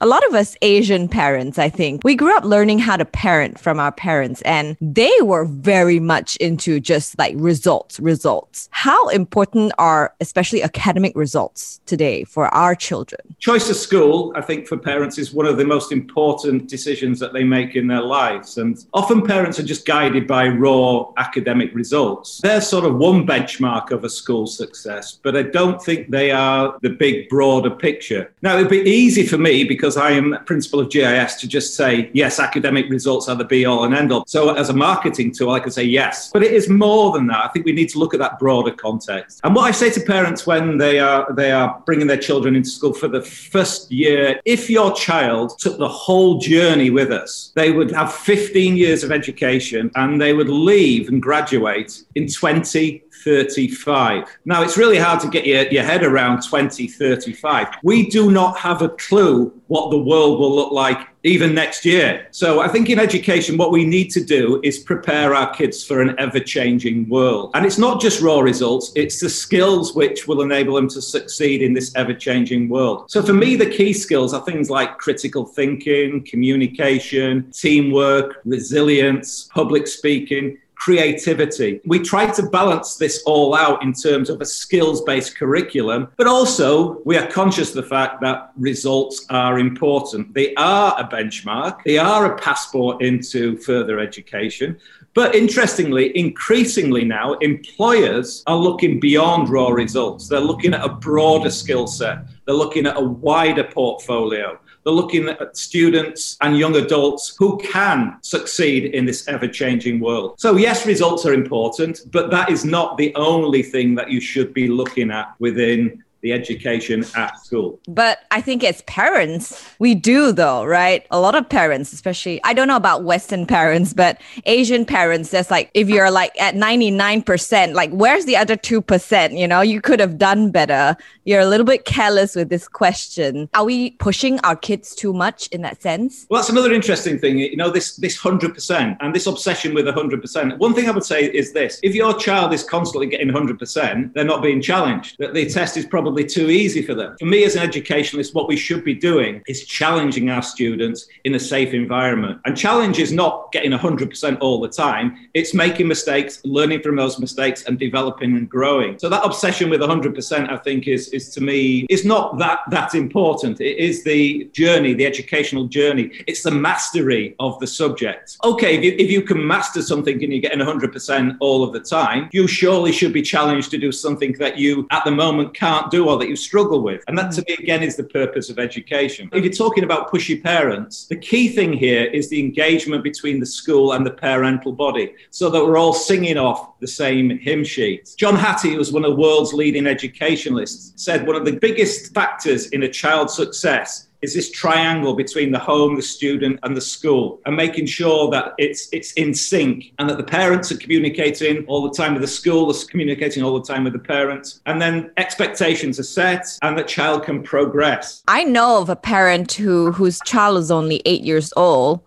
A lot of us Asian parents, I think, we grew up learning how to parent from our parents, and they were very much into just like results, results. How important are especially academic results today for our children? Choice of school, I think, for parents is one of the most important decisions that they make in their lives. And often parents are just guided by raw academic results. They're sort of one benchmark of a school success, but I don't think they are the big, broader picture. Now, it'd be easy for me because because I am principal of GIS to just say, yes, academic results are the be all and end all. So as a marketing tool, I can say yes. But it is more than that. I think we need to look at that broader context. And what I say to parents when they are they are bringing their children into school for the first year, if your child took the whole journey with us, they would have 15 years of education and they would leave and graduate in 20 35. Now, it's really hard to get your, your head around 2035. We do not have a clue what the world will look like even next year. So I think in education, what we need to do is prepare our kids for an ever changing world. And it's not just raw results, it's the skills which will enable them to succeed in this ever changing world. So for me, the key skills are things like critical thinking, communication, teamwork, resilience, public speaking creativity. We try to balance this all out in terms of a skills based curriculum, but also we are conscious of the fact that results are important. They are a benchmark, they are a passport into further education. But interestingly, increasingly now, employers are looking beyond raw results. They're looking at a broader skill set. They're looking at a wider portfolio. They're looking at students and young adults who can succeed in this ever changing world. So, yes, results are important, but that is not the only thing that you should be looking at within the education at school. But I think as parents, we do though, right? A lot of parents, especially, I don't know about Western parents, but Asian parents, that's like, if you're like at 99%, like, where's the other 2%? You know, you could have done better. You're a little bit careless with this question. Are we pushing our kids too much in that sense? Well, that's another interesting thing. You know, this, this 100% and this obsession with 100%. One thing I would say is this if your child is constantly getting 100%, they're not being challenged. That the test is probably probably too easy for them. For me, as an educationalist, what we should be doing is challenging our students in a safe environment. And challenge is not getting 100% all the time, it's making mistakes, learning from those mistakes, and developing and growing. So that obsession with 100%, I think, is, is to me, is not that, that important. It is the journey, the educational journey. It's the mastery of the subject. Okay, if you, if you can master something and you're getting 100% all of the time, you surely should be challenged to do something that you at the moment can't do or that you struggle with. And that to mm. me, again, is the purpose of education. If you're talking about pushy parents, the key thing here is the engagement between the school and the parental body so that we're all singing off the same hymn sheet. John Hattie, who was one of the world's leading educationalists, said one of the biggest factors in a child's success is this triangle between the home, the student, and the school, and making sure that it's it's in sync and that the parents are communicating all the time with the school, is communicating all the time with the parents, and then expectations are set and the child can progress. I know of a parent who whose child is only eight years old.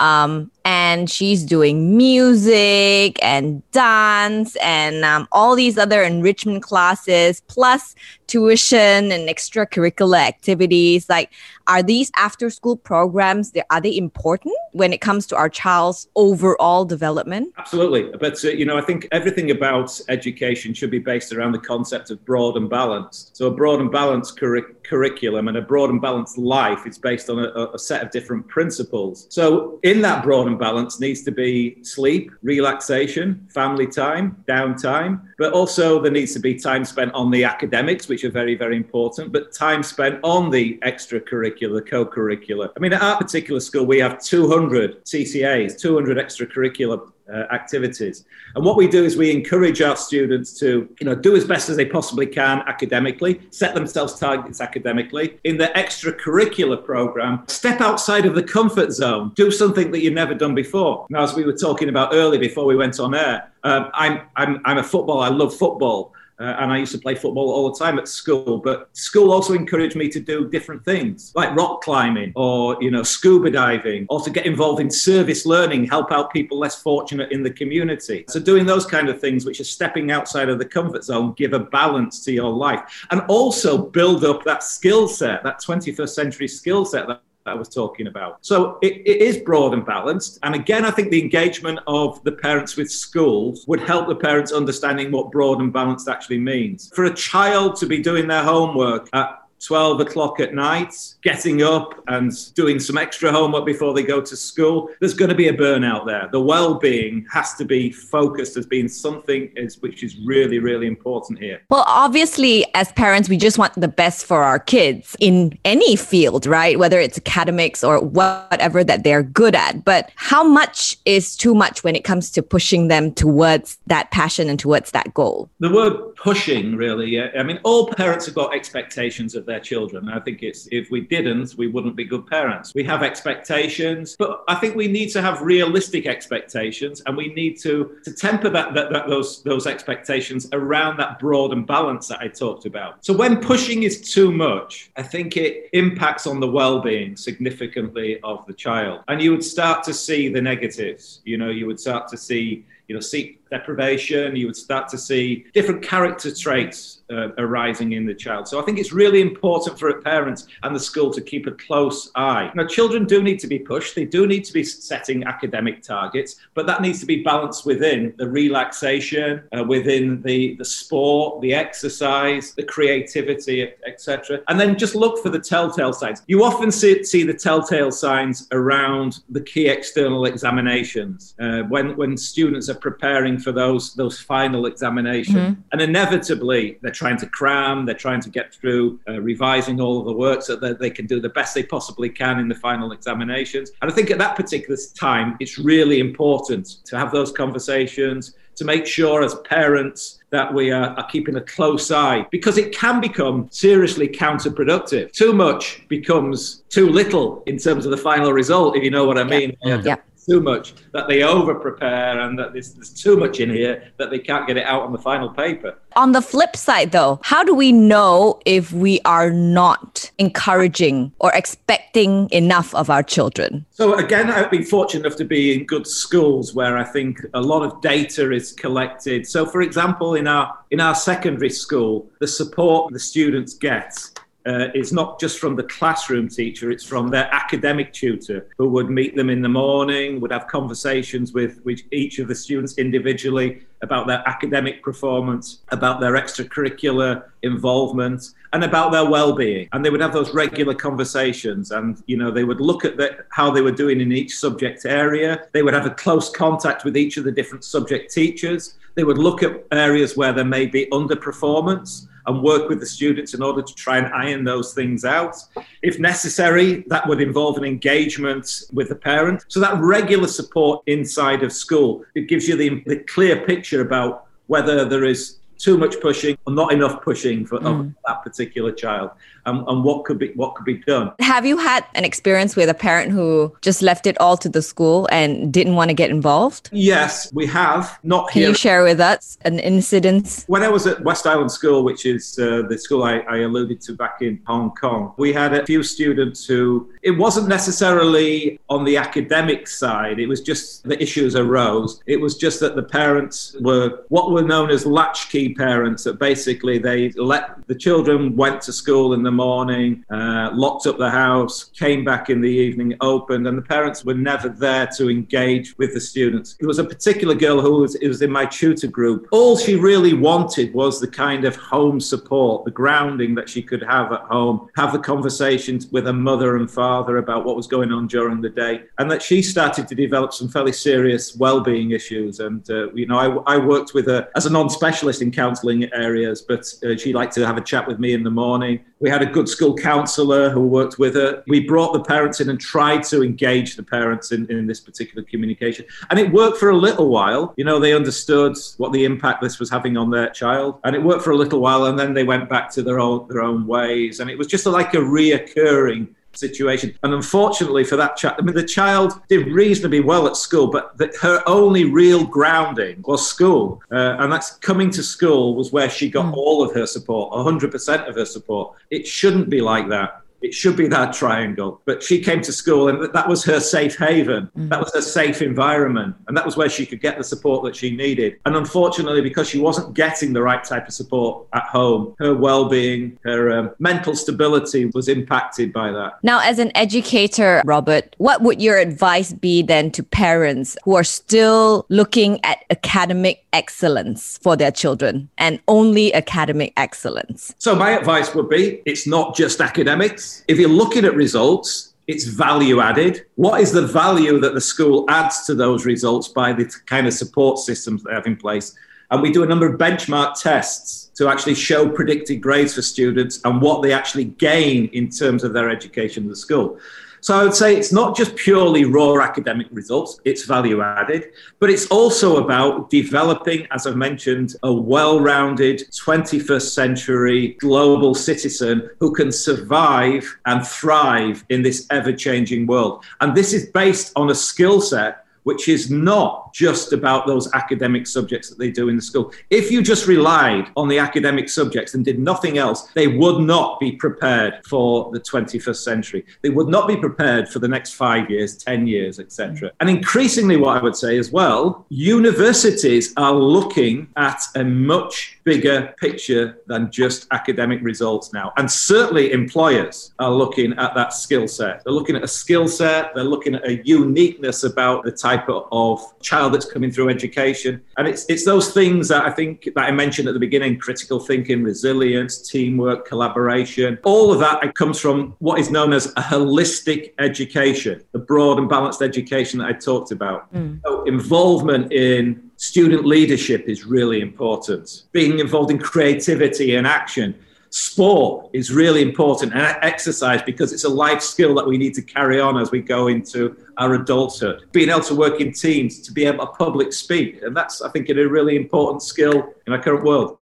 Um, and she's doing music and dance and um, all these other enrichment classes plus tuition and extracurricular activities. Like are these after school programs? Are they important when it comes to our child's overall development absolutely but uh, you know i think everything about education should be based around the concept of broad and balanced so a broad and balanced curriculum curriculum and a broad and balanced life is based on a, a, set of different principles. So, in that broad and balance needs to be sleep, relaxation, family time, downtime, but also there needs to be time spent on the academics, which are very, very important, but time spent on the extracurricular, co curricular. I mean, at our particular school, we have 200 CCAs, 200 extracurricular uh, activities. And what we do is we encourage our students to, you know, do as best as they possibly can academically, set themselves targets academically. In the extracurricular program, step outside of the comfort zone, do something that you've never done before. Now, as we were talking about earlier before we went on air, um, I'm, I'm, I'm a footballer. I love football. Uh, and I used to play football all the time at school. But school also encouraged me to do different things, like rock climbing or you know scuba diving, or to get involved in service learning, help out people less fortunate in the community. So doing those kind of things, which are stepping outside of the comfort zone, give a balance to your life, and also build up that skill set, that 21st century skill set that I was talking about. So it, it is broad and balanced. And again, I think the engagement of the parents with schools would help the parents understanding what broad and balanced actually means. For a child to be doing their homework at 12 o'clock at night, getting up and doing some extra homework before they go to school, there's going to be a burnout there. The well being has to be focused as being something is, which is really, really important here. Well, obviously, as parents, we just want the best for our kids in any field, right? Whether it's academics or whatever that they're good at. But how much is too much when it comes to pushing them towards that passion and towards that goal? The word pushing, really, I mean, all parents have got expectations of their children. I think it's if we didn't, we wouldn't be good parents. We have expectations, but I think we need to have realistic expectations, and we need to to temper that, that, that those those expectations around that broad and balance that I talked about. So when pushing is too much, I think it impacts on the well-being significantly of the child, and you would start to see the negatives. You know, you would start to see you know sleep deprivation. You would start to see different character traits uh, arising in the child. So I think it's really important for parents and the school to keep a close eye. Now, children do need to be pushed. They do need to be setting academic targets, but that needs to be balanced within the relaxation, uh, within the, the sport, the exercise, the creativity, etc. And then just look for the telltale signs. You often see, see the telltale signs around the key external examinations uh, when, when students are preparing for those, those final examinations. Mm-hmm. And inevitably, they're trying to cram, they're trying to get through uh, revising all of the work so that they can do the best they possibly can in the final examinations. And I think at that particular time, it's really important to have those conversations, to make sure as parents that we are, are, keeping a close eye because it can become seriously counterproductive. Too much becomes too little in terms of the final result, if you know what I mean. Yeah. yeah too much, that they over prepare, and that there's, there's too much in here that they can't get it out on the final paper. On the flip side, though, how do we know if we are not encouraging or expecting enough of our children? So, again, I've been fortunate enough to be in good schools where I think a lot of data is collected. So, for example, in our in our secondary school, the support the students get uh, not just from the classroom teacher, it's from their academic tutor who would meet them in the morning, would have conversations with, with each of the students individually about their academic performance, about their extracurricular involvement, and about their well-being. And they would have those regular conversations, and you know they would look at the, how they were doing in each subject area. They would have a close contact with each of the different subject teachers. They would look at areas where there may be underperformance and work with the students in order to try and iron those things out. If necessary, that would involve an engagement with the parent. So that regular support inside of school, it gives you the, the clear picture about whether there is too much pushing or not enough pushing for mm. that particular child. And, and what could be what could be done? Have you had an experience with a parent who just left it all to the school and didn't want to get involved? Yes we have. Not can here. you share with us an incident when i was at west island school which is uh, the school I, I alluded to back in hong kong we had a few students who it wasn't necessarily on the academic side. It was just the issues arose. It was just that the parents were what were known as latchkey parents that basically they let the children went to school in the morning, uh, locked up the house, came back in the evening, opened, and the parents were never there to engage with the students. There was a particular girl who was, was in my tutor group. All she really wanted was the kind of home support, the grounding that she could have at home, have the conversations with her mother and father about what was going on during the day, and that she started to develop some fairly serious well-being issues. And uh, you know, I, I worked with her as a non-specialist in counselling areas, but uh, she liked to have a chat with me in the morning. We had a good school counsellor who worked with her. We brought the parents in and tried to engage the parents in, in this particular communication. And it worked for a little while. You know, they understood what the impact this was having on their child. And it worked for a little while. And then they went back to their own, their own ways. And it was just like a reoccurring situation. And unfortunately for that child, I mean, the child did reasonably well at school, but the, her only real grounding was school. Uh, and that's coming to school was where she got mm. all of her support, 100% of her support. It shouldn't be like that. It should be that triangle. But she came to school and that was her safe haven. Mm. That was her safe environment. And that was where she could get the support that she needed. And unfortunately, because she wasn't getting the right type of support at home, her well being, her um, mental stability was impacted by that. Now, as an educator, Robert, what would your advice be then to parents who are still looking at academic excellence for their children and only academic excellence? So, my advice would be it's not just academics. If you're looking at results, it's value added. What is the value that the school adds to those results by the kind of support systems they have in place? And we do a number of benchmark tests to actually show predicted grades for students and what they actually gain in terms of their education in the school. So I would say it's not just purely raw academic results, it's value added, but it's also about developing, as I've mentioned, a well rounded 21st century global citizen who can survive and thrive in this ever changing world. And this is based on a skill set which is not just about those academic subjects that they do in the school. If you just relied on the academic subjects and did nothing else, they would not be prepared for the 21st century. They would not be prepared for the next five years, 10 years, etc. And increasingly, what I would say as well, universities are looking at a much bigger picture than just academic results now. And certainly employers are looking at that skill set. They're looking at a skill set, they're looking at a uniqueness about the type of that's coming through education. And it's, it's those things that I think that I mentioned at the beginning critical thinking, resilience, teamwork, collaboration. All of that comes from what is known as a holistic education, the broad and balanced education that I talked about. Mm. So involvement in Student leadership is really important. Being involved in creativity and action. Sport is really important and exercise because it's a life skill that we need to carry on as we go into our adulthood. Being able to work in teams, to be able to public speak. And that's, I think, a really important skill in our current world.